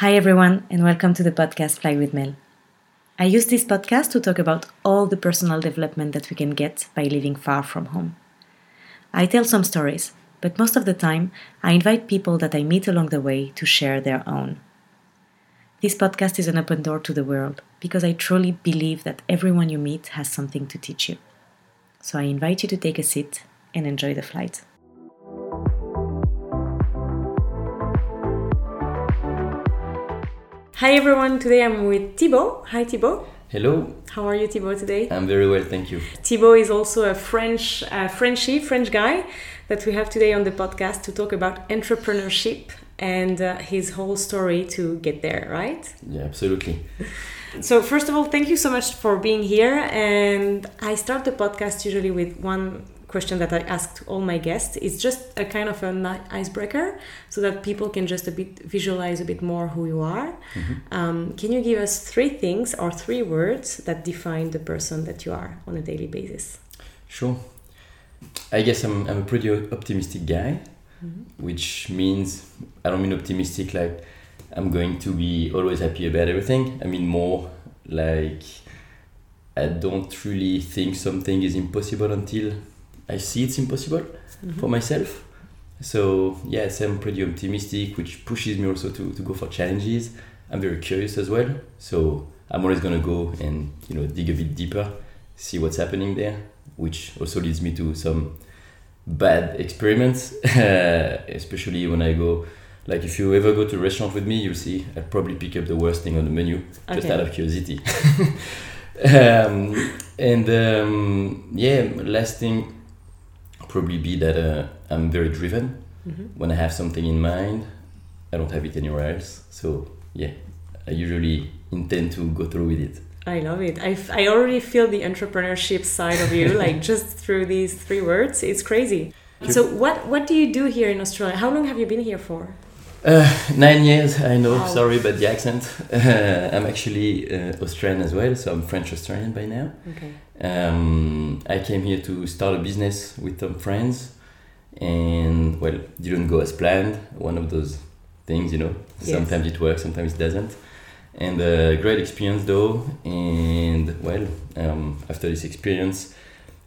Hi, everyone, and welcome to the podcast Fly with Mel. I use this podcast to talk about all the personal development that we can get by living far from home. I tell some stories, but most of the time, I invite people that I meet along the way to share their own. This podcast is an open door to the world because I truly believe that everyone you meet has something to teach you. So I invite you to take a seat and enjoy the flight. Hi everyone, today I'm with Thibaut. Hi Thibaut. Hello. How are you Thibaut today? I'm very well, thank you. Thibaut is also a French, uh, Frenchy, French guy that we have today on the podcast to talk about entrepreneurship and uh, his whole story to get there, right? Yeah, absolutely. So first of all, thank you so much for being here. And I start the podcast usually with one question that I ask to all my guests. It's just a kind of an icebreaker so that people can just a bit visualize a bit more who you are. Mm-hmm. Um, can you give us three things or three words that define the person that you are on a daily basis? Sure. I guess I'm, I'm a pretty optimistic guy, mm-hmm. which means I don't mean optimistic like I'm going to be always happy about everything. I mean more like I don't really think something is impossible until I see it's impossible mm-hmm. for myself. So yes, I'm pretty optimistic, which pushes me also to, to go for challenges. I'm very curious as well, so I'm always gonna go and you know dig a bit deeper, see what's happening there, which also leads me to some bad experiments, especially when I go. Like if you ever go to a restaurant with me, you'll see I probably pick up the worst thing on the menu okay. just out of curiosity. um, and um, yeah, last thing probably be that uh, I'm very driven. Mm-hmm. When I have something in mind, I don't have it anywhere else. So yeah, I usually intend to go through with it. I love it. I, f- I already feel the entrepreneurship side of you, like just through these three words. It's crazy. So what what do you do here in Australia? How long have you been here for? Uh, nine years. I know. Wow. Sorry about the accent. Uh, I'm actually uh, Australian as well, so I'm French Australian by now. Okay. Um, I came here to start a business with some friends, and well, didn't go as planned. One of those things, you know. Yes. Sometimes it works, sometimes it doesn't. And a great experience though. And well, um, after this experience,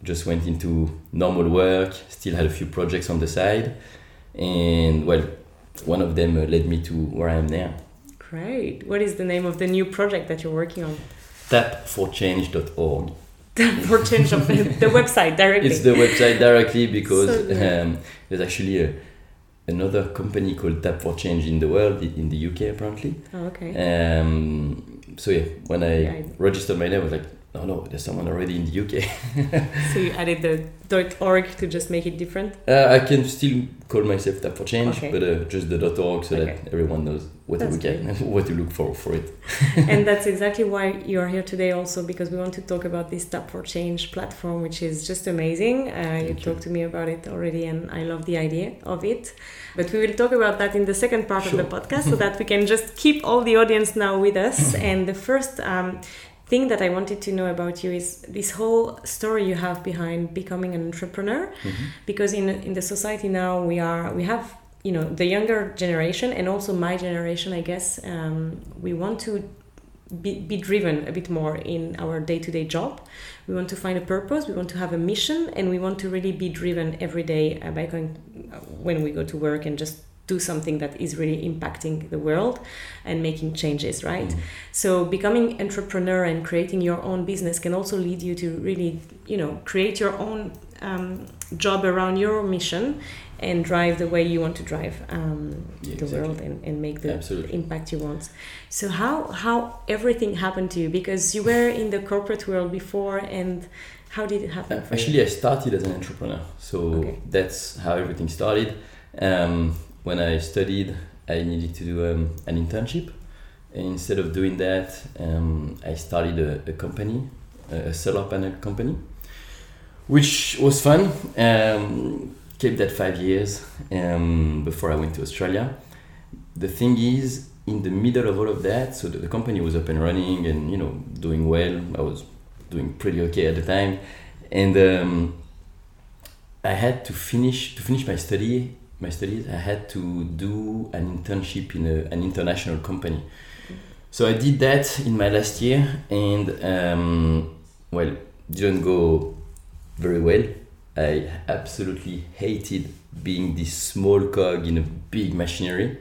just went into normal work. Still had a few projects on the side, and well, one of them uh, led me to where I am now. Great. What is the name of the new project that you're working on? Tapforchange.org for change of the website directly. It's the website directly because so um, there's actually a, another company called Tap for Change in the world in the UK apparently. Oh, okay. Um, so yeah, when I yeah, registered my name, I was like, oh no, there's someone already in the UK. so you added the .org to just make it different. Uh, I can still call myself Tap for Change, okay. but uh, just the .org so okay. that everyone knows what that's look at, what to look for for it. and that's exactly why you are here today, also because we want to talk about this Tap for Change platform, which is just amazing. Uh, you talked to me about it already, and I love the idea of it. But we will talk about that in the second part sure. of the podcast, so that we can just keep all the audience now with us. and the first um, thing that I wanted to know about you is this whole story you have behind becoming an entrepreneur, mm-hmm. because in in the society now we are we have you know the younger generation and also my generation i guess um, we want to be, be driven a bit more in our day-to-day job we want to find a purpose we want to have a mission and we want to really be driven every day uh, by going uh, when we go to work and just do something that is really impacting the world and making changes right mm. so becoming entrepreneur and creating your own business can also lead you to really you know create your own um, job around your mission and drive the way you want to drive um, yeah, the exactly. world and, and make the Absolutely. impact you want. So how how everything happened to you because you were in the corporate world before and how did it happen? Actually, you? I started as an entrepreneur, so okay. that's how everything started. Um, when I studied, I needed to do um, an internship, and instead of doing that, um, I started a, a company, a solar panel company, which was fun um, kept that five years um, before I went to Australia. The thing is, in the middle of all of that, so the, the, company was up and running and you know doing well. I was doing pretty okay at the time, and um, I had to finish to finish my study. My studies, I had to do an internship in a, an international company. So I did that in my last year, and um, well, didn't go very well. I absolutely hated being this small cog in a big machinery.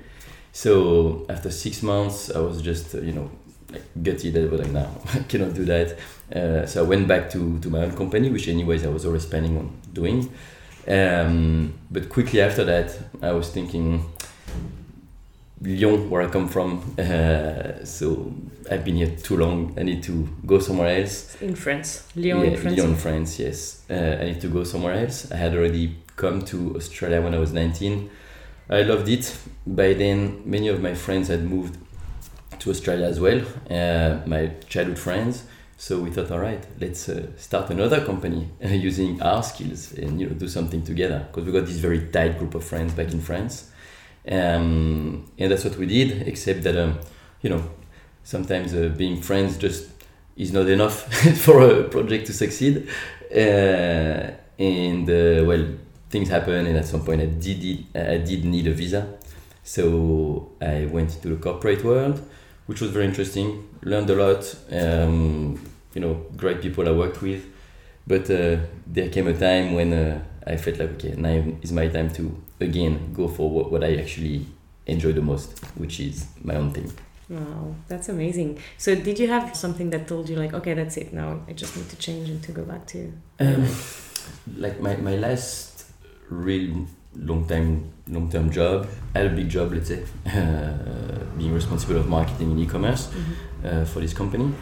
So after six months, I was just you know like gutted that but like now I cannot do that. Uh, so I went back to, to my own company, which anyways I was always planning on doing. Um, but quickly after that, I was thinking Lyon, where I come from. Uh, so I've been here too long. I need to go somewhere else. In France, Lyon, yeah, in France. Lyon, France. Yes, uh, I need to go somewhere else. I had already come to Australia when I was 19. I loved it. By then, many of my friends had moved to Australia as well. Uh, my childhood friends. So we thought, all right, let's uh, start another company using our skills and you know do something together. Because we got this very tight group of friends back in France, um, and that's what we did. Except that um, you know sometimes uh, being friends just is not enough for a project to succeed, uh, and uh, well things happen, and at some point I did I did need a visa, so I went into the corporate world which was very interesting. Learned a lot. Um, you know, great people I worked with. But uh, there came a time when uh, I felt like, okay, now is my time to again go for what, what I actually enjoy the most, which is my own thing. Wow, that's amazing. So, did you have something that told you, like, okay, that's it now, I just need to change and to go back to. Um, like, my, my last real long time long term job. A big job, let's say, uh, being responsible of marketing and e-commerce mm-hmm. uh, for this company.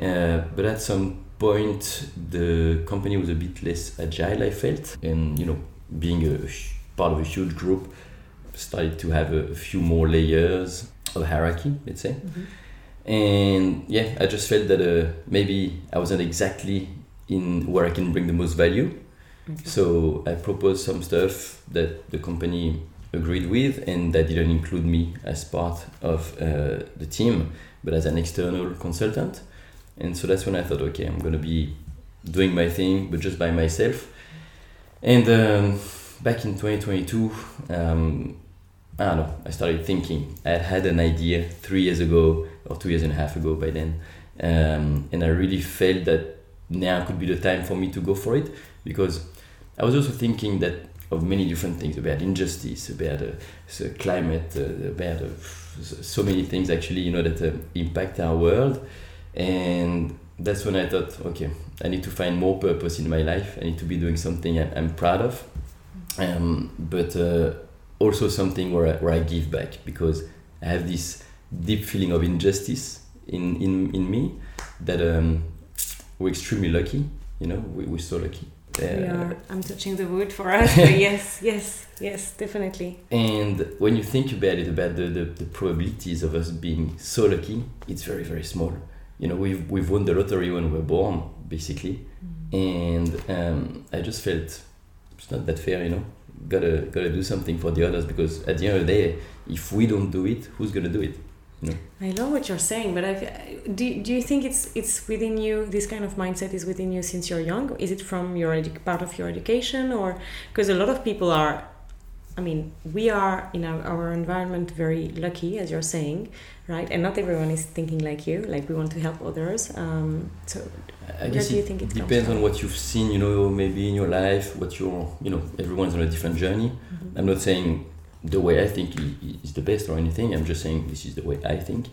Uh, but at some point, the company was a bit less agile. I felt, and you know, being a part of a huge group, started to have a, few more layers of hierarchy, let's say. Mm-hmm. And yeah, I just felt that uh, maybe I wasn't exactly in where I can bring the most value so I proposed some stuff that the company agreed with, and that didn't include me as part of uh, the team, but as an external consultant. And so that's when I thought, okay, I'm gonna be doing my thing, but just by myself. And um, back in 2022, um, I don't know, I started thinking. I had had an idea three years ago, or two years and a half ago by then, um, and I really felt that now could be the time for me to go for it because I was also thinking that of many different things about injustice, about uh, climate, uh, about uh, so many things actually, you know, that uh, impact our world. And that's when I thought, okay, I need to find more purpose in my life. I need to be doing something I'm, I'm proud of, um, but uh, also something where I, where I give back because I have this deep feeling of injustice in, in, in me that um, we're extremely lucky, you know, we, we're so lucky we are. I'm touching the wood for us. yes, yes, yes, definitely. And when you think about it, about the, the, the, probabilities of us being so lucky, it's very, very small. You know, we've, we've won the lottery when we were born, basically. Mm. And um, I just felt it's not that fair, you know. Gotta, gotta do something for the others because at the end of the day, if we don't do it, who's gonna do it? No. I know what you're saying, but I do. Do you think it's it's within you? This kind of mindset is within you since you're young. Is it from your part of your education, or because a lot of people are? I mean, we are in our, our environment very lucky, as you're saying, right? And not everyone is thinking like you. Like we want to help others. Um, so, I guess do you think it depends on what you've seen. You know, maybe in your life, what you're. You know, everyone's on a different journey. Mm-hmm. I'm not saying the way I think is the best or anything. I'm just saying this is the way I think.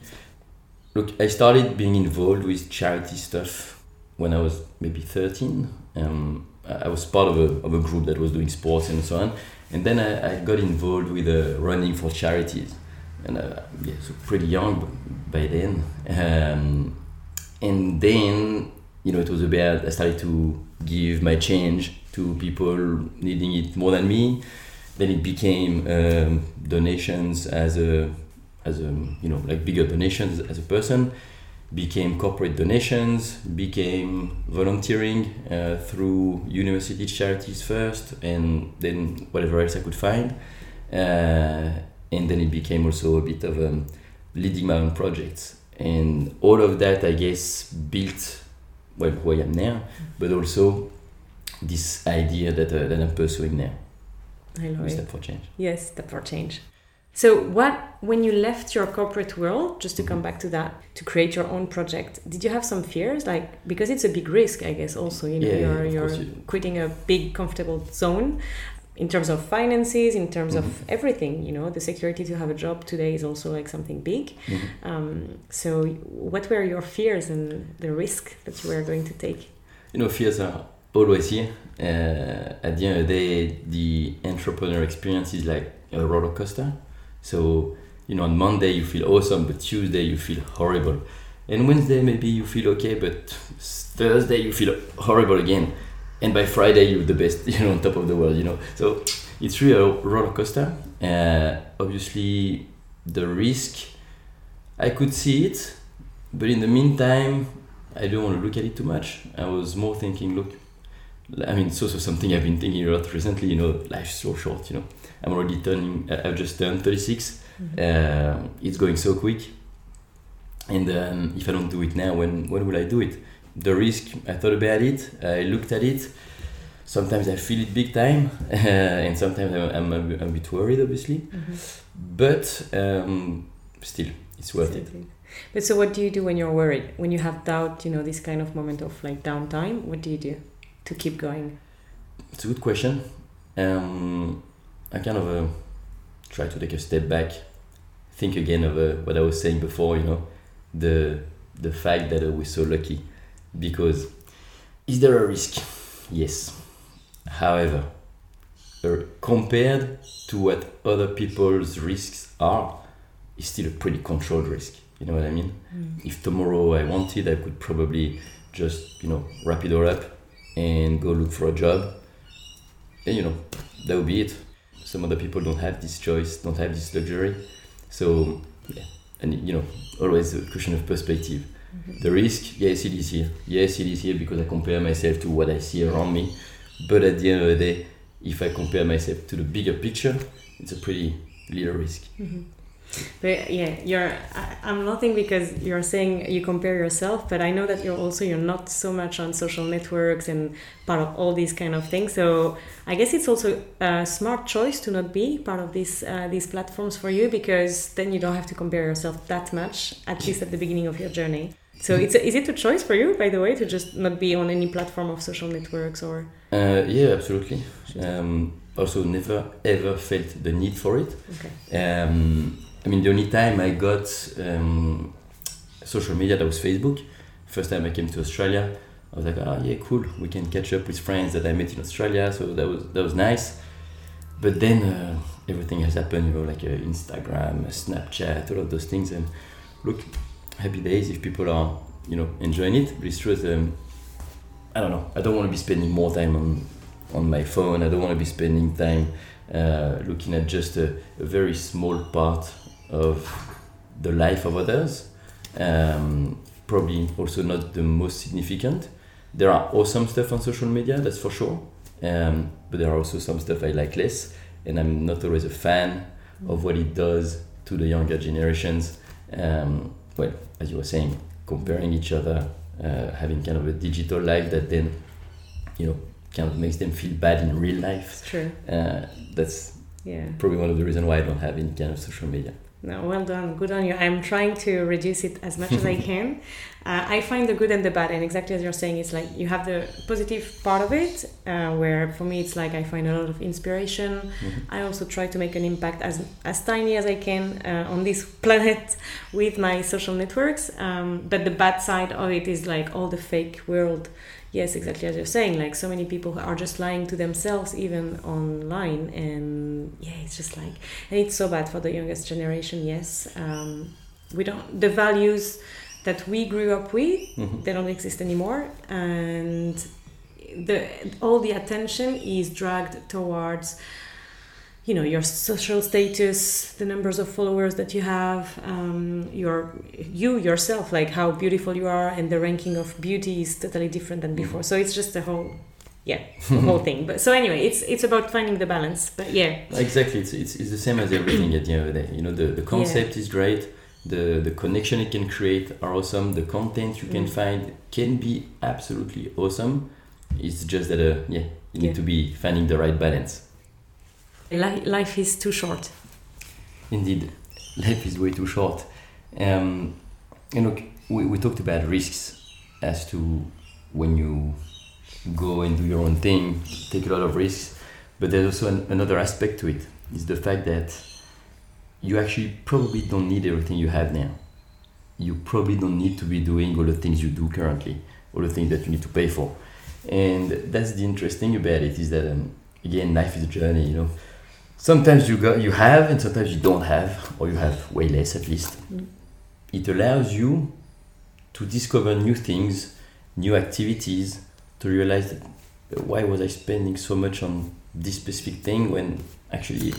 Look, I started being involved with charity stuff when I was maybe 13. Um, I was part of a, of a group that was doing sports and so on. And then I, I got involved with uh, running for charities. And uh, yeah, so pretty young by then. Um, and then, you know, it was about, I started to give my change to people needing it more than me then it became um, donations as a as a you know like bigger donations as a person became corporate donations became volunteering uh, through university charities first and then whatever else i could find uh, and then it became also a bit of um, leading my own projects. And all of that i guess built well who i am now but also this idea that, uh, that i'm pursuing now I love it. Tap for change. Yes, Tap for change. So, what when you left your corporate world, just to come back to that, to create your own project, did you have some fears? Like because it's a big risk, I guess. Also, you know, Yeah, you're of you're you- quitting a big comfortable zone in terms of finances, in terms of Mhm. everything. You know, the security to have a job today is also like something big. Mhm. Um, so, what were your fears and the risk that you were going to take? You know, fears are always here. Uh, at the end of the day, the entrepreneur experience is like a roller coaster. So, you know, on Monday you feel awesome, but Tuesday you feel horrible. And Wednesday maybe you feel okay, but Thursday you feel horrible again. And by Friday you're the best, you know, on top of the world, you know. So it's really a roller coaster. Uh, obviously, the risk, I could see it, but in the meantime, I don't want to look at it too much. I was more thinking, look, I mean, it's also something I've been thinking a lot recently. You know, life's so short. You know, I'm already turning. I- I've just turned 36. Uh, it's going so quick. And um, if I don't do it now, when when will I do it? The risk. I thought about it. I looked at it. Sometimes I feel it big time, and sometimes I'm, I'm, a, bit- I'm a bit worried, obviously. But um, still, it's worth it. But so, what do you do when you're worried? When you have doubt, you know, this kind of moment of like downtime, what do you do to keep going? It's a good question. Um, I kind of uh, try to take a step back, think again of uh, what I was saying before. You know, the the fact that uh, we're so lucky, because is there a risk? Yes. However, uh, compared to what other people's risks are, it's still a pretty controlled risk. You know what I mean? If tomorrow I wanted, I could probably just you know wrap it all up and go look for a job. And you know that would be it. Some other people don't have this choice don't have this luxury. So yeah. And you know always a question of perspective. Mm-hmm. The risk yes it is here. Yes it is here because i compare myself to what i see around me. But at the end of the day if i compare myself to the bigger picture it's a pretty little risk mm-hmm. But yeah, you're. I, I'm laughing because you're saying you compare yourself, but I know that you're also you're not so much on social networks and part of all these kind of things. So I guess it's also a smart choice to not be part of these uh, these platforms for you because then you don't have to compare yourself that much, at least at the beginning of your journey. So it's a, is it a choice for you, by the way, to just not be on any platform of social networks or? uh, yeah absolutely um, also never ever felt the need for it Okay. Um, I mean, the only time I got um, social media that was Facebook. First time I came to Australia, I was like, oh yeah, cool. We can catch up with friends that I met in Australia, so that was that was nice. But then uh, everything has happened, you know, like uh, Instagram, uh, Snapchat, all of those things. And look, happy days if people are, you know, enjoying it. But it's true um, I don't know. I don't want to be spending more time on on my phone. I don't want to be spending time uh, looking at just a, a very small part of the life of others. Um, probably also not the most significant. There are awesome stuff on social media, that's for sure. Um, but there are also some stuff I like less, and I'm not always a fan of what it does to the younger generations. Um, well, as you were saying, comparing each other, uh, having kind of a digital life that then, you know, kind of makes them feel bad in real life. It's true. Uh, that's Yeah. probably one of the reasons why I don't have any kind of social media. No, well done. Good on you. I'm trying to reduce it as much as I can. Uh, I find the good and the bad, and exactly as you're saying, it's like you have the positive part of it, uh, where for me it's like I find a lot of inspiration. I also try to make an impact as as tiny as I can uh, on this planet with my social networks. Um, but the bad side of it is like all the fake world. Yes, exactly as you're saying. Like so many people are just lying to themselves, even online, and yeah, it's just like and it's so bad for the youngest generation yes um, we don't the values that we grew up with Mhm. they don't exist anymore and the all the attention is dragged towards you know your social status the numbers of followers that you have um, your you yourself like how beautiful you are and the ranking of beauty is totally different than before so it's just a whole yeah the whole thing but so anyway it's it's about finding the balance but yeah Exactly, it's, it's, it's the same as everything at the end of the day. You know, the, the concept is great, the, the connection it can create are awesome, the content you can Mm. find can be absolutely awesome. It's just that, uh, yeah, you need Yeah. to be finding the right balance. Life is too short. Indeed, life is way too short. Um, and look, we, we talked about risks as to when you go and do your own thing, take a lot of risks. But there's also an, another aspect to it is the fact that you actually probably don't need everything you have now. You probably don't need to be doing all the things you do currently, all the things that you need to pay for. And that's the interesting about it is that um, again, life is a journey. You know, sometimes you got you have, and sometimes you don't have, or you have way less at least. Mm. It allows you to discover new things, new activities, to realize that uh, why was I spending so much on this specific thing when actually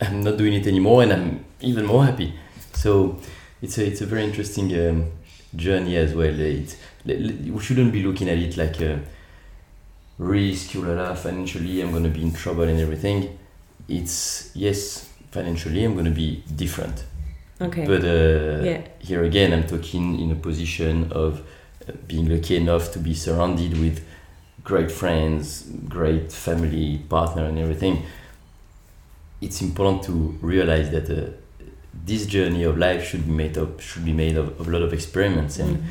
I'm not doing it anymore and I'm even more happy. So it's a it's a very interesting um, journey as well. It, we shouldn't be looking at it like a risk, you la, financially I'm going to be in trouble and everything. It's yes, financially I'm going to be different. Okay. But uh, yeah. here again, I'm talking in a position of uh, being lucky enough to be surrounded with great friends, great family, partner, and everything it's important to realize that uh, this journey of life should be made up should be made of, of a lot of experiments and mm-hmm.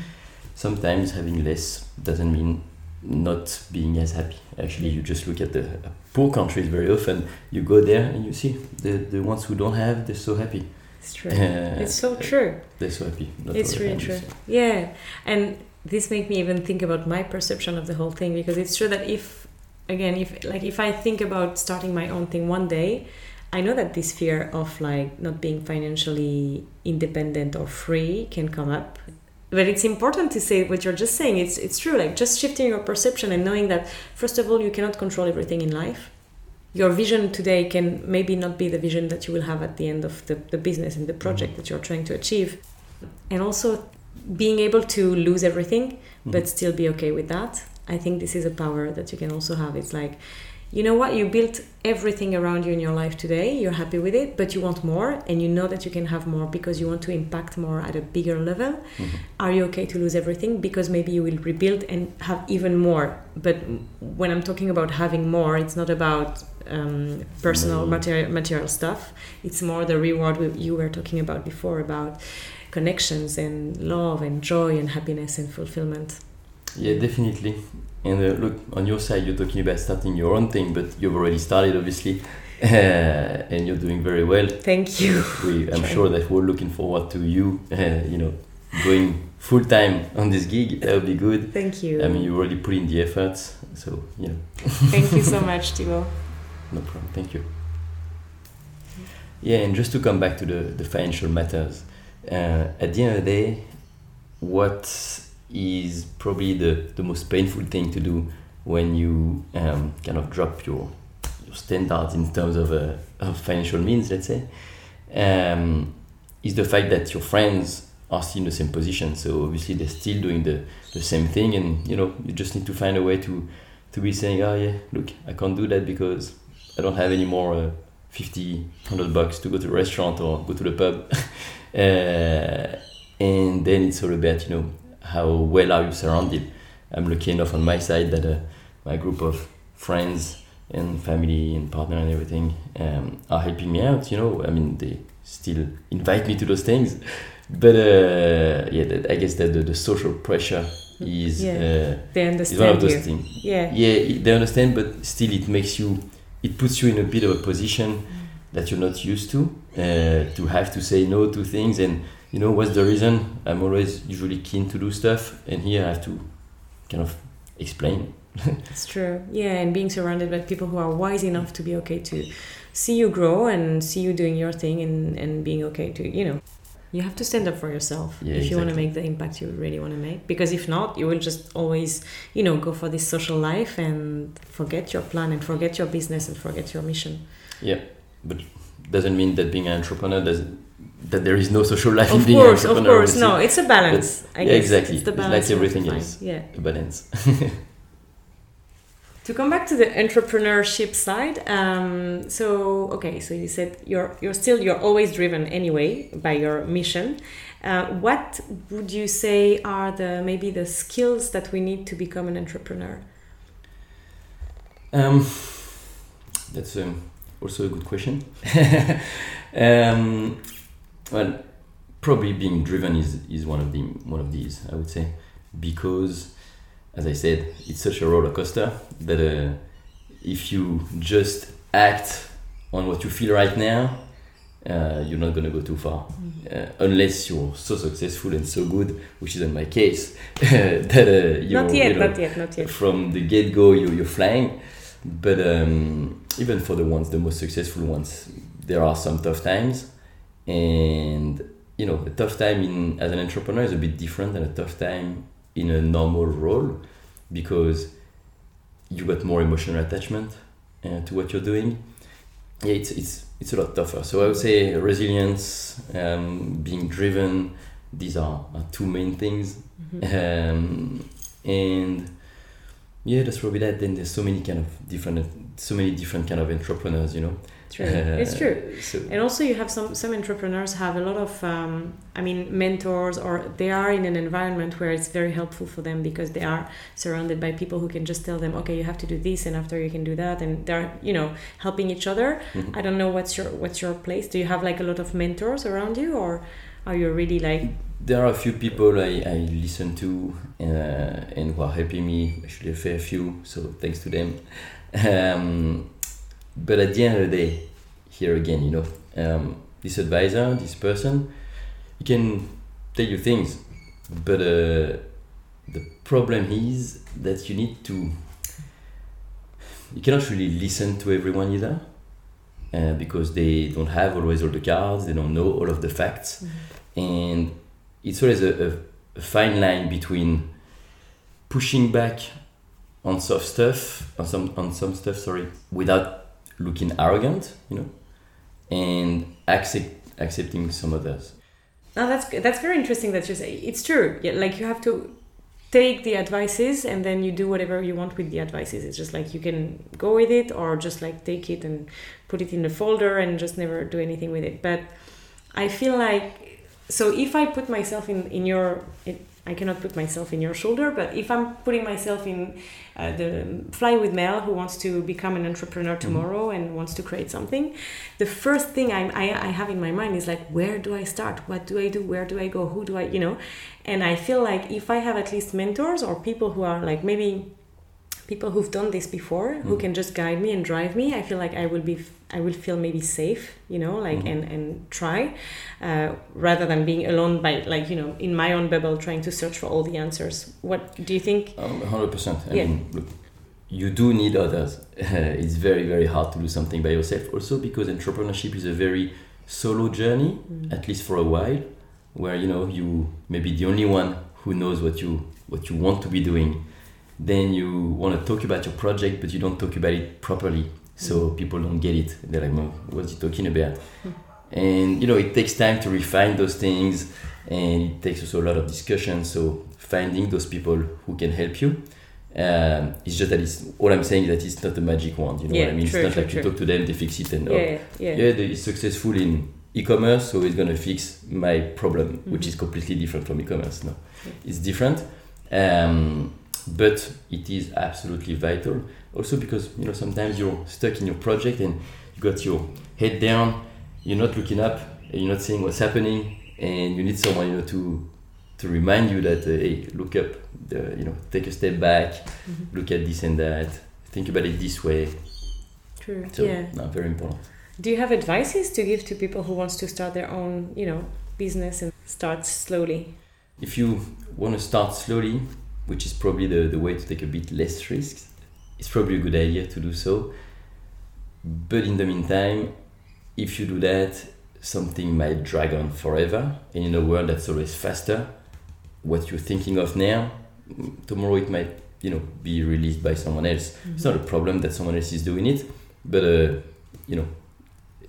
sometimes having less doesn't mean not being as happy. Actually you just look at the poor countries very often. You go there and you see the, the ones who don't have they're so happy. It's true. Uh, it's so true. They're so happy. It's really true. yeah. And this made me even think about my perception of the whole thing because it's true that if again if like if i think about starting my own thing one day I know that this fear of like not being financially independent or free can come up. But it's important to say what you're just saying. It's it's true. Like just shifting your perception and knowing that first of all you cannot control everything in life. Your vision today can maybe not be the vision that you will have at the end of the, the business and the project that you're trying to achieve. And also being able to lose everything mm-hmm. but still be okay with that. I think this is a power that you can also have. It's like you know what? You built everything around you in your life today. You're happy with it but you want more and you know that you can have more because you want to impact more at a bigger level. Mm-hmm. are you okay to lose everything? Because maybe you will rebuild and have even more. But when i'm talking about having more it's not about um, personal mm-hmm. material, material stuff. It's more the reward we, you were talking about before about connections and love and joy and happiness and fulfillment. Yeah definitely and uh, look, on your side, you're talking about starting your own thing, but you've already started, obviously, uh, and you're doing very well. Thank you. We, I'm sure that we're looking forward to you, uh, you know, going full time on this gig. That would be good. Thank you. I mean, you already put in the efforts, so you know. Thank you so much, Thibaut. No problem. Thank you. Yeah, and just to come back to the, the financial matters, uh, at the end of the day, what is probably the, the most painful thing to do when you um, kind of drop your your standards in terms of, uh, of financial means, let's say, um, is the fact that your friends are still in the same position. So obviously they're still doing the, the same thing, and you know you just need to find a way to to be saying, oh yeah, look, I can't do that because I don't have any more uh, 50, 100 bucks to go to a restaurant or go to the pub. uh, and then it's all about you know how well are you surrounded. I'm lucky enough on my side that uh, my group of friends and family and partner and everything um, are helping me out. You know, I mean, they still invite me to those things, but uh, yeah, I guess that the, the social pressure is yeah. uh, they understand is one of those you. things. Yeah, yeah, they understand, but still, it makes you, it puts you in a bit of a position that you're not used to, uh, to have to say no to things and you know what's the reason? I'm always usually keen to do stuff and here i have to kind of explain. It's true. Yeah and being surrounded by people who are wise enough to be okay to see you grow and see you doing your thing and, and being okay to you know you have to stand up for yourself yeah, if you exactly. want to make the impact you really want to make. Because if not you will just always you know go for this social life and forget your plan and forget your business and forget your mission. Yeah but doesn't mean that being an entrepreneur doesn't that there is no social life of in being course, Of course, no, it's a balance. But, yeah, exactly. It's the balance it's like everything else. Yeah, a balance. to come back to the entrepreneurship side, um, so okay, so you said you're you're still you're always driven anyway by your mission. Uh, what would you say are the maybe the skills that we need to become an entrepreneur? Um, that's a also a good question. um, well, probably being driven is, is one of the one of these I would say. Because as I said it's such a roller coaster that uh, if you just act on what you feel right now uh, you're not gonna go too far. Mm-hmm. uh, unless you're so successful and so good which isn't my case that uh, you're, not yet, you know, not yet not yet. from the get-go you, you're flying. But um, even for the ones the most successful ones there are some tough times and you know a tough time in as an entrepreneur is a bit different than a tough time in a normal role because you got more emotional attachment uh, to what you're doing. Yeah it's it's it's a lot tougher. So i would say resilience um, being driven these are, are two main things. Mm-hmm. um, and yeah that's probably that. Then there's so many kind of different so many different kind of entrepreneurs you know True. Uh, it's true. So and also, you have some some entrepreneurs have a lot of, um, I mean, mentors, or they are in an environment where it's very helpful for them because they are surrounded by people who can just tell them, okay, you have to do this, and after you can do that, and they're you know helping each other. Mm-hmm. I don't know what's your what's your place. Do you have like a lot of mentors around you, or are you really like? There are a few people I, I listen to uh, and who are helping me. Actually, a fair few, so thanks to them. Um, but at the end of the day, here again, you know, um, this advisor, this person, he can tell you things, but uh, the problem is that you need to. You cannot really listen to everyone either, uh, because they don't have always all the cards, they don't know all of the facts, mm-hmm. and it's always a, a, a fine line between pushing back on soft stuff on some on some stuff sorry without looking arrogant, you know, and accept, accepting some others. Oh, that's that's very interesting that you say. It's true. Yeah, like you have to take the advices and then you do whatever you want with the advices. It's just like you can go with it or just like take it and put it in the folder and just never do anything with it. But I feel like so if I put myself in in your I cannot put myself in your shoulder, but if I'm putting myself in uh, the fly with Mel who wants to become an entrepreneur mm-hmm. tomorrow mm-hmm. and wants to create something, the first thing I, I, I have in my mind is like, where do I start? What do I do? Where do I go? Who do I, you know? And I feel like if I have at least mentors or people who are like maybe people who've done this before mm. who can just guide me and drive me i feel like i will be i will feel maybe safe you know like mm. and and try uh, rather than being alone by like you know in my own bubble trying to search for all the answers what do you think um, 100% i yeah. mean look you do need others it's very very hard to do something by yourself also because entrepreneurship is a very solo journey mm. at least for a while where you know you may be the only one who knows what you what you want to be doing then you want to talk about your project, but you don't talk about it properly. So mm-hmm. people don't get it. They're like, well, what's he talking about? Mm-hmm. And you know, it takes time to refine those things, and it takes also a lot of discussion. So finding those people who can help you. Um, it's just that it's all I'm saying is that it's not a magic wand. You know yeah, what I mean? True, it's not true, like true. you talk to them, they fix it, and yeah, oh, yeah, yeah. yeah they're successful in e-commerce, so it's gonna fix my problem, mm-hmm. which is completely different from e-commerce. No, it's different. Um, but it is absolutely vital. Also because you know sometimes you're stuck in your project and you got your head down you're not looking up and you're not seeing what's happening and you need someone you know to to remind you that uh, hey look up the, you know take a step back mm-hmm. look at this and that think about it this way. True so yeah. no, very important. Do you have advices to give to people who wants to start their own you know business and start slowly? If you want to start slowly which is probably the, the way to take a bit less risks. It's probably a good idea to do so. But in the meantime, if you do that, something might drag on forever. And in a world that's always faster, what you're thinking of now, tomorrow it might, you know, be released by someone else. Mm-hmm. It's not a problem that someone else is doing it, but uh, you know,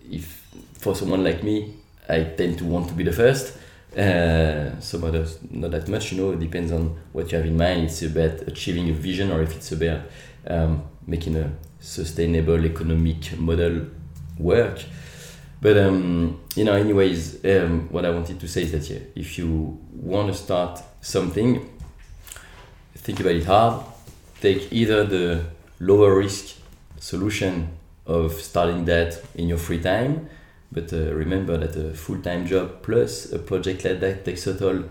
if for someone like me, I tend to want to be the first. Uh, some others not that much, you know, it depends on what you have in mind. It's about achieving a vision or if it's about um, making a sustainable economic model work. But, um, you know, anyways, um, what I wanted to say is that yeah, if you want to start something, think about it hard, take either the lower risk solution of starting that in your free time. But uh, remember that a full time job plus a project like that takes a toll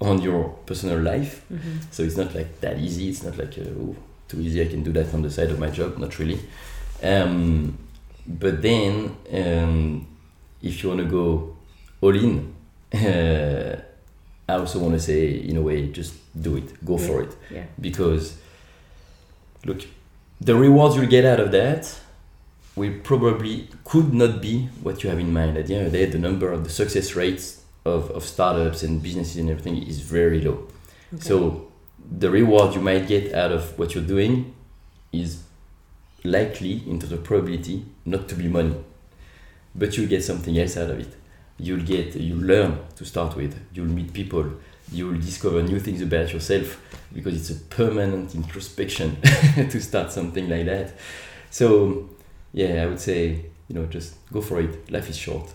on your personal life. Mm-hmm. So it's not like that easy. It's not like, uh, oh, too easy, I can do that on the side of my job. Not really. Um, but then, um, if you want to go all in, uh, I also want to say, in a way, just do it, go for it. Yeah. Because, look, the rewards you'll get out of that will probably could not be what you have in mind. At the end of the day, the number of the success rates of, of startups and businesses and everything is very low. Okay. So the reward you might get out of what you're doing is likely into the probability not to be money, but you'll get something else out of it. You'll get you'll learn to start with. You'll meet people. You'll discover new things about yourself because it's a permanent introspection to start something like that. So yeah, I would say you know just go for it. Life is short.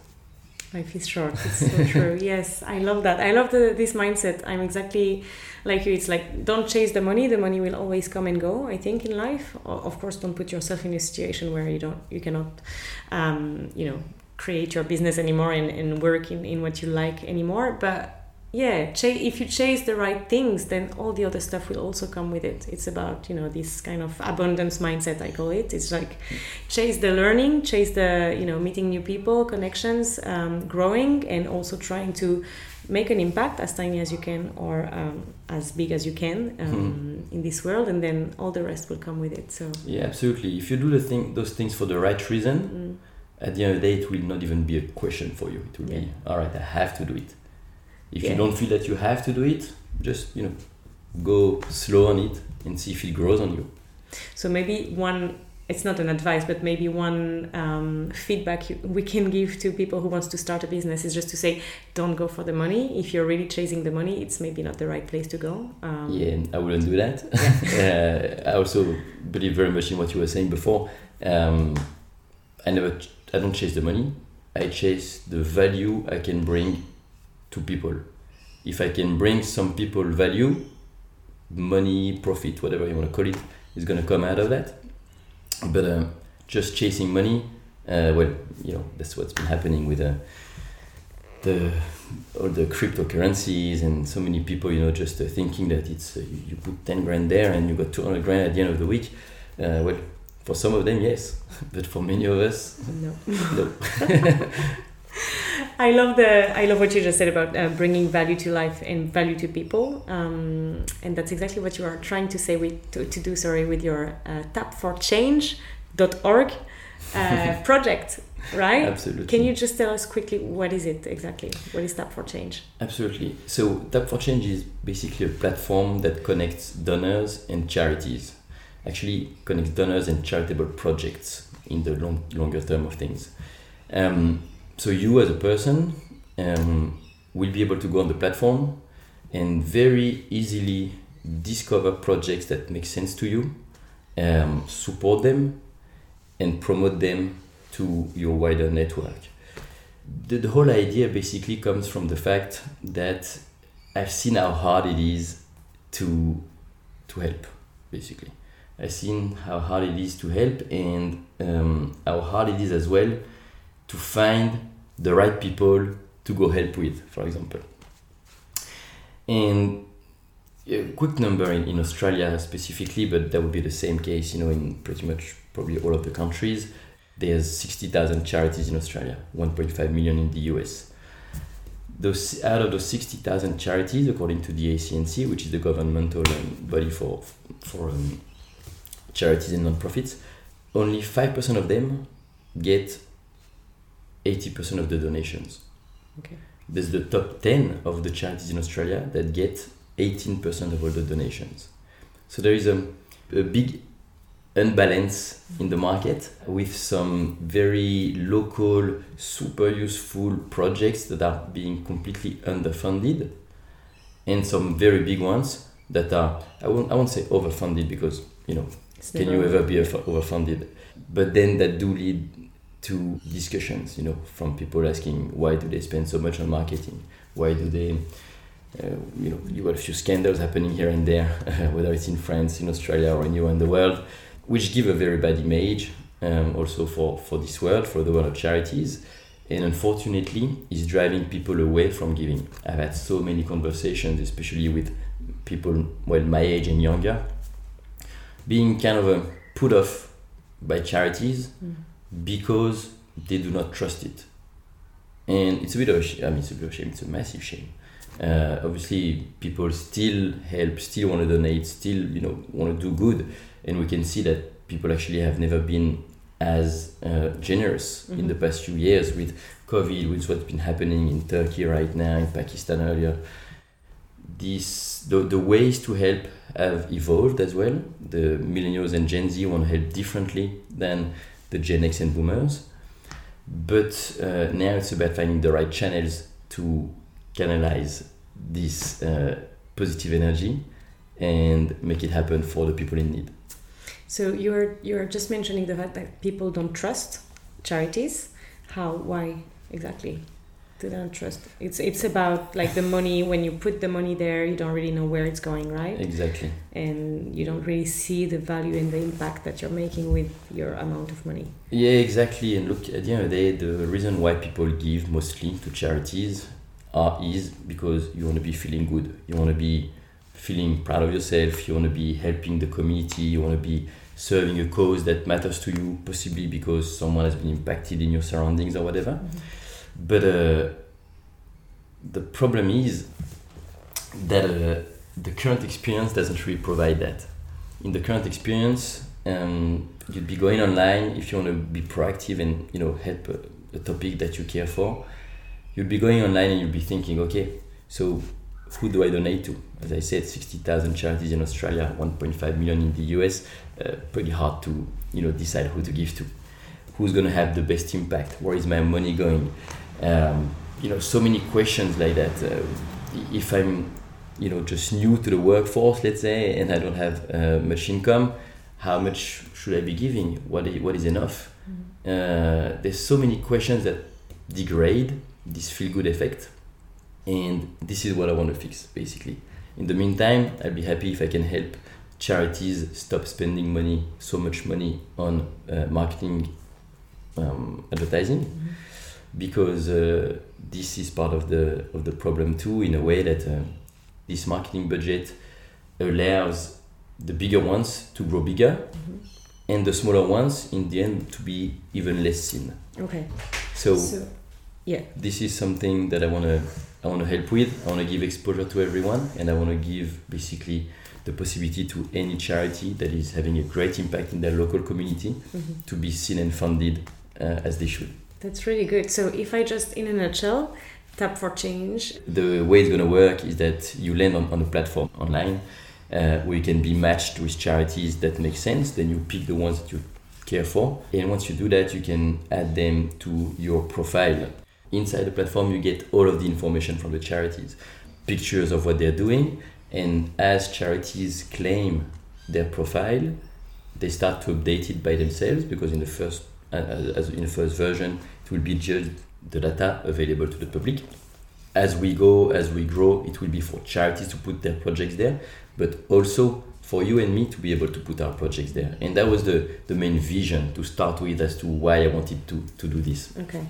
Life is short. It's so true. Yes, I love that. I love the, this mindset. I'm exactly like you. It's like don't chase the money. The money will always come and go. I think in life, of course, don't put yourself in a situation where you don't, you cannot, um, you know, create your business anymore and, and work in, in what you like anymore. But yeah, ch- if you chase the right things, then all the other stuff will also come with it. It's about you know this kind of abundance mindset. I call it. It's like chase the learning, chase the you know meeting new people, connections, um, growing, and also trying to make an impact as tiny as you can or um, as big as you can um, in this world, and then all the rest will come with it. So Yeah, absolutely. If you do the thing, those things for the right reason, mm, at the end of the day, it will not even be a question for you. It will Yeah. be, all right, I have to do it. If Yeah. you don't feel that you have to do it, just you know, go slow on it and see if it grows on you. so maybe one. It's not an advice, but maybe one um, feedback you, we can give to people who wants to start a business is just to say, don't go for the money. If you're really chasing the money, it's maybe not the right place to go. Um, yeah, I wouldn't do that. uh, I also believe very much in what you were saying before. Um, I never, ch- I don't chase the money. I chase the value I can bring to people. If I can bring some people value, money, profit, whatever you want to call it, is going to come out of that. But uh, just chasing money, uh, well, you know, that's what's been happening with uh, the all the cryptocurrencies and so many people, you know, just uh, thinking that it's uh, you, put ten grand there and you got two hundred grand at the end of the week. Uh, well, for some of them, yes, but for many of us, No. no. I love the I love what you just said about uh, bringing value to life and value to people, um, and that's exactly what you are trying to say with to, to do. Sorry, with your uh, tapforchange.org uh, project, right? Absolutely. Can you just tell us quickly what is it exactly? What is Tap for Change? Absolutely. So Tap for Change is basically a platform that connects donors and charities. Actually, connects donors and charitable projects in the long, longer term of things. Um, so you as a person um, will be able to go on the platform and very easily discover projects that make sense to you, um, support them, and promote them to your wider network the, the whole idea basically comes from the fact that I've seen how hard it is to to help. Basically, I've seen how hard it is to help and um, how hard it is as well to find the right people to go help with, for example. And a quick number in, in Australia specifically, but that would be the same case, you know, in pretty much probably all of the countries there's 60,000 charities in Australia, 1.5 million in the US. Those, out of those 60,000 charities, according to the ACNC, which is the governmental um, body for, for um, charities and non-profits, only 5% of them get 80% of the donations. Okay. There's the top 10 of the charities in Australia that get 18% of all the donations. So there is a, a big unbalance in the market with some very local, super useful projects that are being completely underfunded, and some very big ones that are I won't I won't say overfunded because you know It's can you ever be overfunded, but then that do lead to discussions you know from people asking why do they spend so much on marketing why do they uh, you know you got a few scandals happening here and there whether it's in France in Australia or anywhere in the world which give a very bad image um, also for, for this world, for the world of charities, and unfortunately is driving people away from giving. I've had so many conversations, especially with people well my age and younger, being kind of a put off by charities mm. Because they do not trust it. And it's a bit of a shame. I mean, it's a bit of a shame. It's a massive shame. Uh, obviously, people still help, still want to donate, still you know want to do good, and we can see that people actually have never been as uh, generous mm-hmm. in the past few years with COVID, with what's been happening in Turkey right now, in Pakistan earlier. This the, the ways to help have evolved as well. The millennials and Gen Z want to help differently than the Gen X and Boomers, but uh, now it's about finding the right channels to canalize this uh, positive energy and make it happen for the people in need. So you're you're just mentioning the fact that people don't trust charities. How? Why exactly? Don't trust? It's it's about like the money. When you put the money there, you don't really know where it's going, right? Exactly. And you don't really see the value and the impact that you're making with your amount of money. Yeah, exactly. And look, at the end of the day, the reason why people give mostly to charities are is because you want to be feeling good. You want to be feeling proud of yourself. You want to be helping the community. You want to be serving a cause that matters to you, possibly because someone has been impacted in your surroundings or whatever. Mm-hmm. But uh, the problem is that uh, the current experience doesn't really provide that. In the current experience, um, you'd be going online if you want to be proactive and you know help a, a topic that you care for. You'd be going online and you'd be thinking, okay, so who do I donate to? As I said, 60,000 charities in Australia, 1.5 million in the US. Uh, pretty hard to you know decide who to give to. Who's going to have the best impact? Where is my money going? Um, you know, so many questions like that. Uh, if I'm you know just new to the workforce, let's say, and I don't have uh, much income, how much should I be giving? What is, what is enough? Mm-hmm. there's so many questions that degrade this feel good effect and this is what I want to fix basically. In the meantime, I'll be happy if I can help charities stop spending money, so much money on uh, marketing, um, advertising. Because uh, this is part of the of the problem too. In a way that uh, this marketing budget allows the bigger ones to grow bigger, mm-hmm. and the smaller ones, in the end, to be even less seen. Okay. So, so yeah, this is something that I want to I want to help with. I want to give exposure to everyone, and I want to give basically the possibility to any charity that is having a great impact in their local community mm-hmm. to be seen and funded uh, as they should. That's really good. So, if I just, in a nutshell, tap for change. The way it's going to work is that you land on, on a platform online uh, where you can be matched with charities that make sense. Then you pick the ones that you care for. And once you do that, you can add them to your profile inside the platform you get all of the information from the charities pictures of what they're doing and as charities claim their profile they start to update it by themselves because in the first uh, as in the first version it will be just the data available to the public as we go as we grow it will be for charities to put their projects there but also for you and me to be able to put our projects there and that was the the main vision to start with as to why i wanted to to do this okay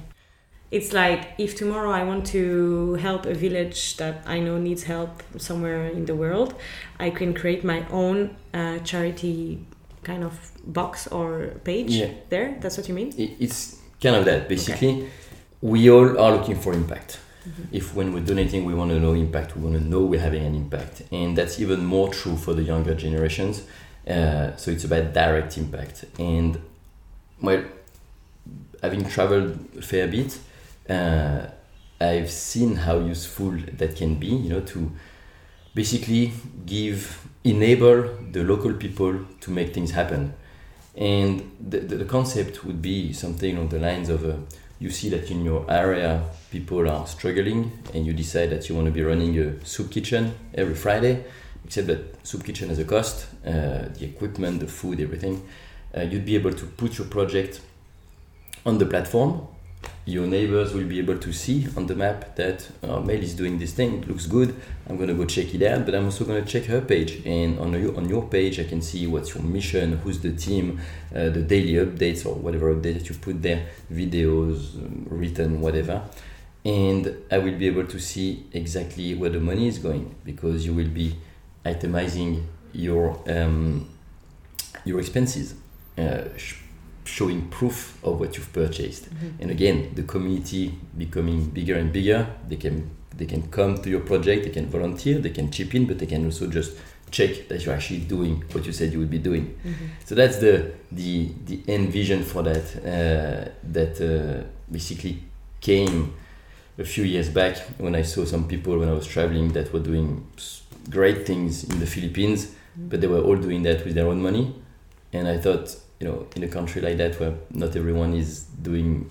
it's like if tomorrow I want to help a village that I know needs help somewhere in the world, I can create my own uh, charity kind of box or page yeah. there. That's what you mean? It's kind of that. Basically, okay. we all are looking for impact. Mm-hmm. If when we're donating, we want to know impact, we want to know we're having an impact. And that's even more true for the younger generations. Uh, so it's about direct impact. And well, having traveled a fair bit, uh, I've seen how useful that can be, you know, to basically give, enable the local people to make things happen. And the, the, the concept would be something on the lines of uh, you see that in your area people are struggling and you decide that you want to be running a soup kitchen every Friday, except that soup kitchen has a cost, uh, the equipment, the food, everything. Uh, you'd be able to put your project on the platform your neighbors will be able to see on the map that oh, Mel is doing this thing. It looks good. I'm gonna go check it out, but I'm also gonna check her page. And on your on your page, I can see what's your mission, who's the team, uh, the daily updates or whatever update that you put there, videos, um, written, whatever. And I will be able to see exactly where the money is going because you will be itemizing your um, your expenses. Uh, showing proof of what you've purchased. Mm-hmm. And again, the community becoming bigger and bigger, they can they can come to your project, they can volunteer, they can chip in, but they can also just check that you're actually doing what you said you would be doing. Mm-hmm. So that's the the the end vision for that uh, that uh, basically came a few years back when I saw some people when I was traveling that were doing great things in the Philippines, mm-hmm. but they were all doing that with their own money, and I thought you know in a country like that where not everyone is doing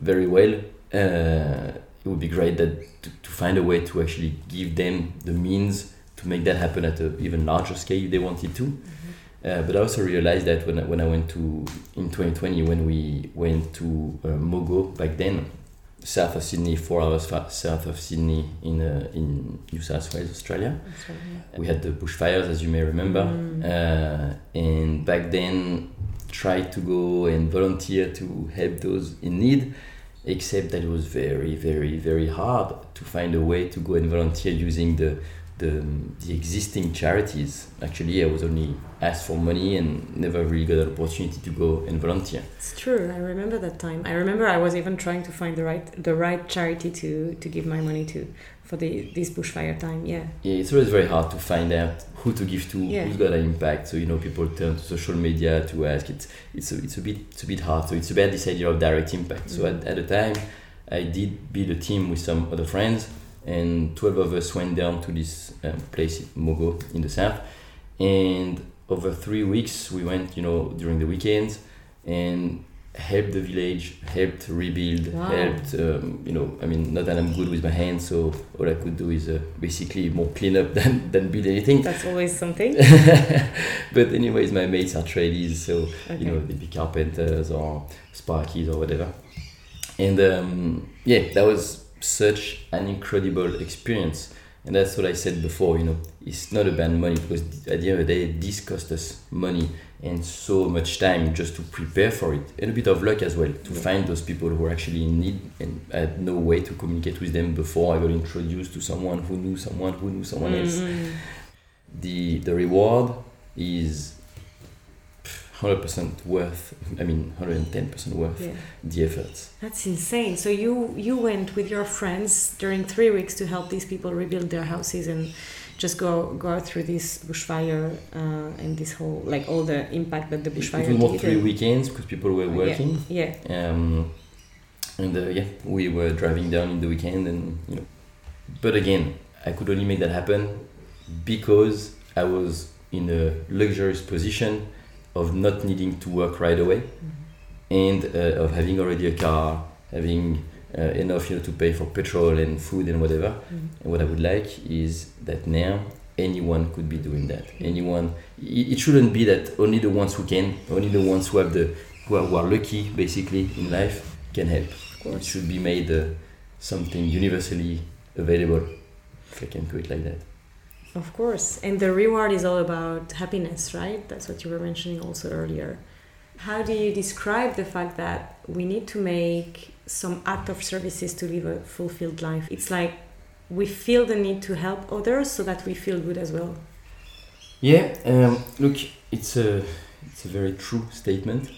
very well uh, it would be great that to, to, find a way to actually give them the means to make that happen at an even larger scale if they wanted to mm-hmm. uh, but I also realized that when I, when I went to in 2020 when we went to uh, Mogo back then south of Sydney, four hours south of Sydney in uh, in New South Wales, Australia. We had the bushfires, as you may remember, mm. uh, and back then tried to go and volunteer to help those in need, except that it was very, very, very hard to find a way to go and volunteer using the the, the existing charities. Actually, I was only asked for money and never really got an opportunity to go and volunteer. It's true. I remember that time. I remember I was even trying to find the right the right charity to to give my money to for the this bushfire time. Yeah. Yeah, it's always very hard to find out who to give to, yeah. who's got an impact. So you know, people turn to social media to ask. It's it's a, it's a bit it's a bit hard. So it's about this idea of direct impact. Mm-hmm. So at, at the time, I did build a team with some other friends, and twelve of us went down to this um, place, Mogo, in the south, and over three weeks we went, you know, during the weekends, and helped the village, helped rebuild, wow. helped, um, you know, I mean, not that I'm good with my hands, so all I could do is uh, basically more clean up than, than build anything. That's always something. but anyways, my mates are tradies, so, okay. you know, they'd be carpenters or sparkies or whatever. And um, yeah, that was such an incredible experience. And that's what I said before, you know, it's not about money because at the end of the day, this cost us money and so much time just to prepare for it and a bit of luck as well to find those people who are actually in need and I had no way to communicate with them before I got introduced to someone who knew someone who knew someone mm-hmm. else. The the reward is 100% worth i mean 110% worth yeah. the efforts that's insane so you you went with your friends during three weeks to help these people rebuild their houses and just go go through this bushfire uh, and this whole like all the impact that the bushfire. It was more three weekends because people were working. Yeah. yeah. Um, and uh, yeah, we were driving down in the weekend, and you know, but again, I could only make that happen because I was in a luxurious position of not needing to work right away, mm-hmm. and uh, of having already a car, having enough you know to pay for petrol and food and whatever. Mm. and what i would like is that now anyone could be doing that. Anyone it, it, shouldn't be that only the ones who can only the ones who have the who are, who are lucky basically in life can help. It should be made uh, something universally available if i can do it like that. Of course. And the reward is all about happiness right? That's what you were mentioning also earlier how do you describe the fact that we need to make some act of services to live a fulfilled life. It's like we feel the need to help others so that we feel good as well. Yeah, um, look, it's a it's a very true statement.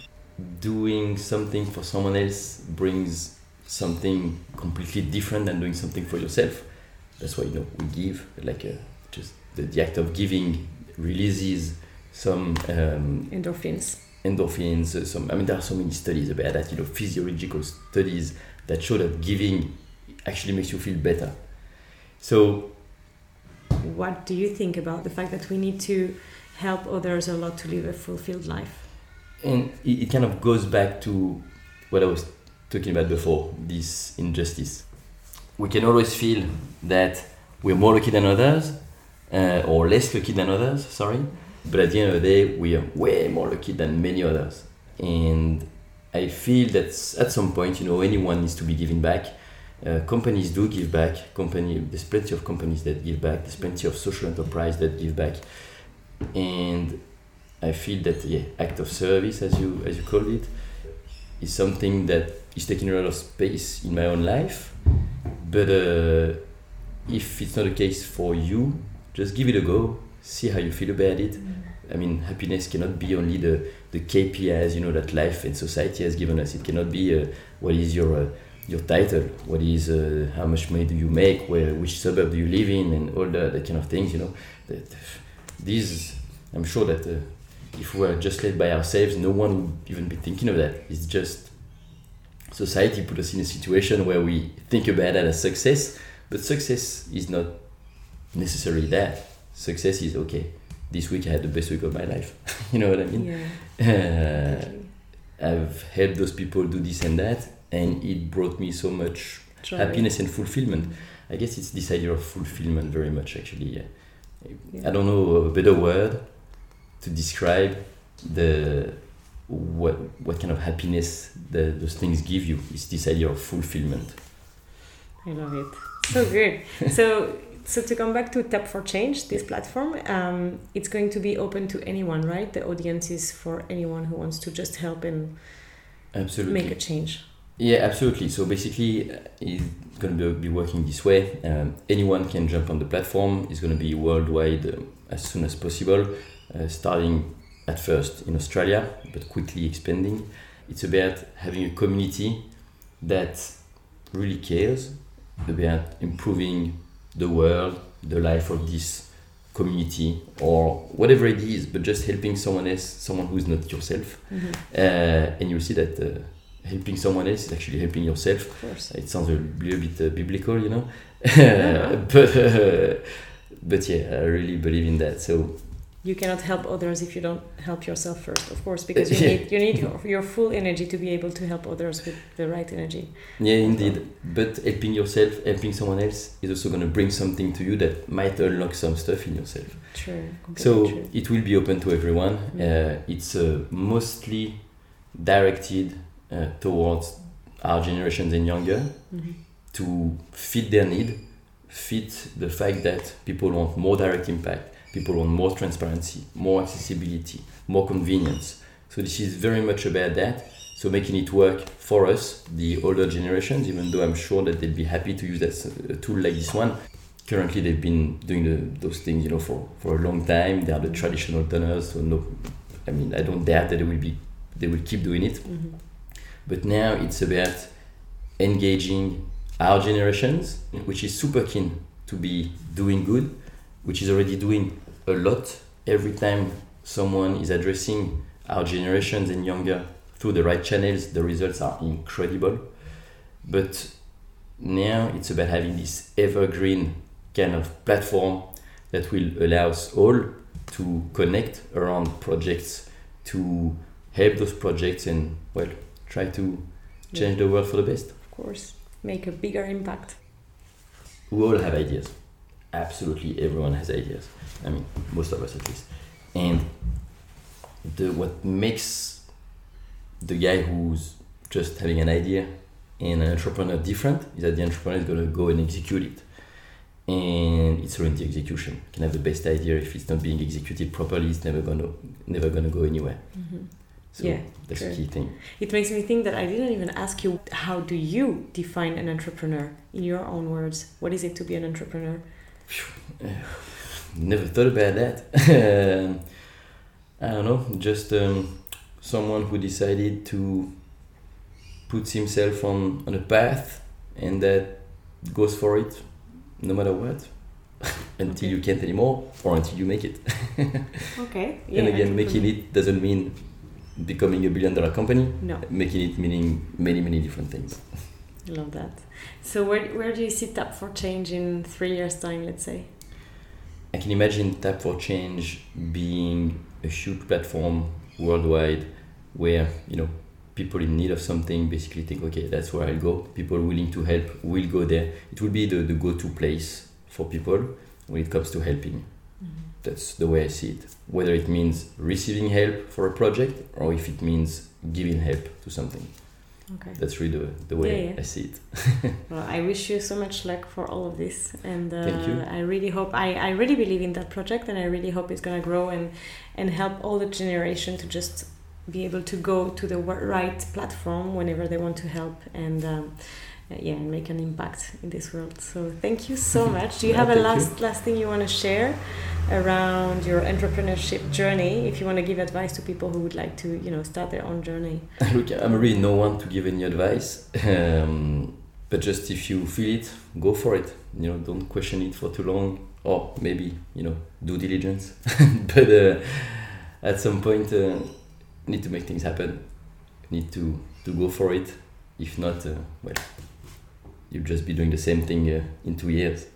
Doing something for someone else brings something completely different than doing something for yourself. That's why you know we give like a, uh, just the, the act of giving releases some um, endorphins endorphins. Some, I mean, there are so many studies about that. You know, physiological studies that show that giving actually makes you feel better. So, what do you think about the fact that we need to help others a lot to live a fulfilled life? And it, it kind of goes back to what I was talking about before this injustice. We can always feel that we're more lucky than others, uh, or less lucky than others, sorry but at the end of the day, we are way more lucky than many others. And I feel that at some point, you know, anyone needs to be giving back. Uh, companies do give back. Company, there's plenty of companies that give back. There's plenty of social enterprise that give back, and I feel that yeah, act of service, as you as you called it, is something that is taking a lot of space in my own life. But uh, if it's not the case for you, just give it a go. See how you feel about it. I mean, happiness cannot be only the, the KPIs, you know, that life and society has given us. It cannot be uh, what is your uh, your title, what is uh, how much money do you make, where which suburb do you live in, and all that, that kind of things. You know, that, these I'm sure that uh, if we were just led by ourselves, no one would even be thinking of that. It's just society put us in a situation where we think about that as success, but success is not necessarily that. Success is okay. This week I had the best week of my life. you know what I mean? Yeah. Uh, I've helped those people do this and that, and it brought me so much Joy. happiness and fulfillment. I guess it's this idea of fulfillment very much actually. Yeah. Yeah. I don't know a better word to describe the what what kind of happiness the, those things give you. It's this idea of fulfillment. I love it. So good. so so to come back to Tap for Change, this platform, um, it's going to be open to anyone, right? The audience is for anyone who wants to just help and Absolutely. make a change. Yeah, absolutely. So basically, uh, it's going to be working this way. Um, anyone can jump on the platform. It's going to be worldwide um, as soon as possible, uh, starting at first in Australia, but quickly expanding. It's about having a community that really cares about improving the world, the life of this community, or whatever it is, but just helping someone else, someone who's not yourself. Mhm. Uh, and you'll see that uh, helping someone else is actually helping yourself. Of course. It sounds a little bit uh, biblical, you know, Yeah. but uh, but yeah, I really believe in that. So You cannot help others if you don't help yourself first, of course, because you Yeah. need you need your, your full energy to be able to help others with the right energy. yeah, indeed. But helping yourself, helping someone else is also going to bring something to you that might unlock some stuff in yourself. True. So true. it will be open to everyone. Mm. Uh, it's uh, mostly directed uh, towards our generations and younger. Mhm. to fit their need, fit the fact that people want more direct impact, people want more transparency, more accessibility, more convenience. So this is very much about that. So making it work for us, the older generations, even though I'm sure that they'll be happy to use that a tool like this one. Currently, they've been doing the, those things, you know, for, for a long time. They are the traditional donors, so no, I mean, I don't doubt that they will be, they will keep doing it. Mhm. But now it's about engaging our generations, which is super keen to be doing good, which is already doing a lot. Every time someone is addressing our generations and younger through the right channels, the results are incredible. But now it's about having this evergreen kind of platform that will allow us all to connect around projects, to help those projects and, well, try to change the world for the best. Of course, make a bigger impact. We all have ideas. Absolutely everyone has ideas. I mean, most of us at least. And the what makes the guy who's just having an idea and an entrepreneur different is that the entrepreneur is gonna go and execute it. And it's the execution. You can have the best idea if it's not being executed properly, it's never gonna never gonna go anywhere. Mhm. So Yeah, that's true. a key thing. It makes me think that I didn't even ask you how do you define an entrepreneur in your own words? What is it to be an entrepreneur? Never thought about that. Um, I don't know, just um, someone who decided to put himself on, on a path and that goes for it no matter what until Okay. you can't anymore or until you make it. Okay. and again, making it doesn't mean becoming a billion dollar company, No, making it meaning many, many different things. I love that. So where, where do you see Tap for Change in three years' time, let's say? I can imagine Tap for Change being a huge platform worldwide where, you know, people in need of something basically think, okay, that's where I'll go. People willing to help will go there. It will be the, the go to place for people when it comes to helping. Mm-hmm. That's the way I see it. Whether it means receiving help for a project or if it means giving help to something. Okay. That's really the, the way Yeah, yeah. I see it. Well, I wish you so much luck for all of this, and uh, Thank you. I really hope I, I really believe in that project, and I really hope it's gonna grow and and help all the generation to just be able to go to the right platform whenever they want to help and. Um, yeah, and make an impact in this world. So thank you so much. Do you have a thank you. last last thing you want to share around your entrepreneurship journey? If you want to give advice to people who would like to, you know, start their own journey. Look, I'm really no one to give any advice. Um, but just if you feel it, go for it. You know, don't question it for too long, or maybe you know, do diligence. but uh, at some point, uh, need to make things happen. Need to to go for it. If not, uh, well, you'll just be doing the same thing uh, in two years.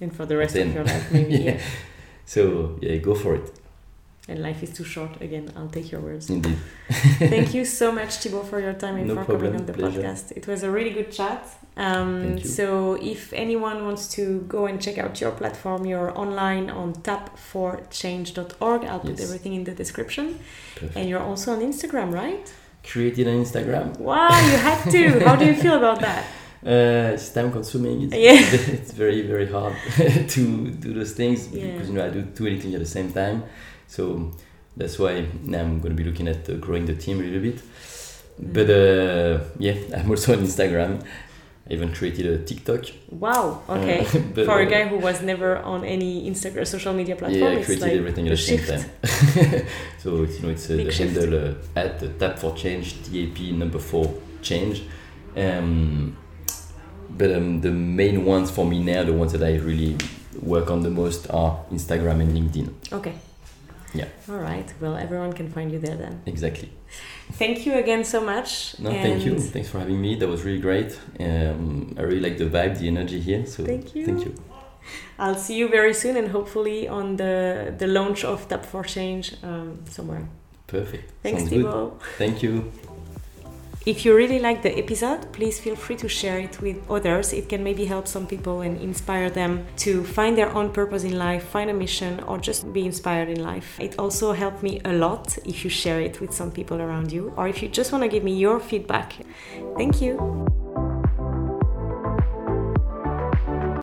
And for the rest Then- of your life, maybe. Yeah. yeah. So yeah, go for it. And life is too short. Again, I'll take your words. Indeed. Thank you so much, Thibaut, for your time and No for problem, coming on the pleasure. podcast. It was a really good chat. Um, Thank you. So, if anyone wants to go and check out your platform, you're online on tap4change.org. I'll put Yes. everything in the description. Perfect. And you're also on Instagram, right? Created an Instagram. Wow, you had to. How do you feel about that? Uh, it's time consuming. It's, Yeah. it's very very hard to do those things Yeah. because you know I do two things at the same time. So that's why now I'm going to be looking at uh, growing the team a little bit. Mm. But uh, yeah, I'm also on Instagram. I even created a TikTok. Wow, okay. Uh, but, for a uh, guy who was never on any Instagram social media platform, yeah, I created like everything at the same shift. time. so it's, you know, it's uh, Big the shift. handle uh, at the tap for change, TAP number four change. Um, but um, the main ones for me now, the ones that I really work on the most are Instagram and LinkedIn. Okay. Yeah. All right. Well, everyone can find you there then. Exactly. Thank you again so much. No, thank you. Thanks for having me. That was really great. Um, I really like the vibe, the energy here. So Thank you. Thank you. I'll see you very soon and hopefully on the, the launch of Tap for Change um, somewhere. Perfect. Thanks, Sounds Thank you. If you really like the episode, please feel free to share it with others. It can maybe help some people and inspire them to find their own purpose in life, find a mission, or just be inspired in life. It also helped me a lot if you share it with some people around you, or if you just want to give me your feedback. Thank you.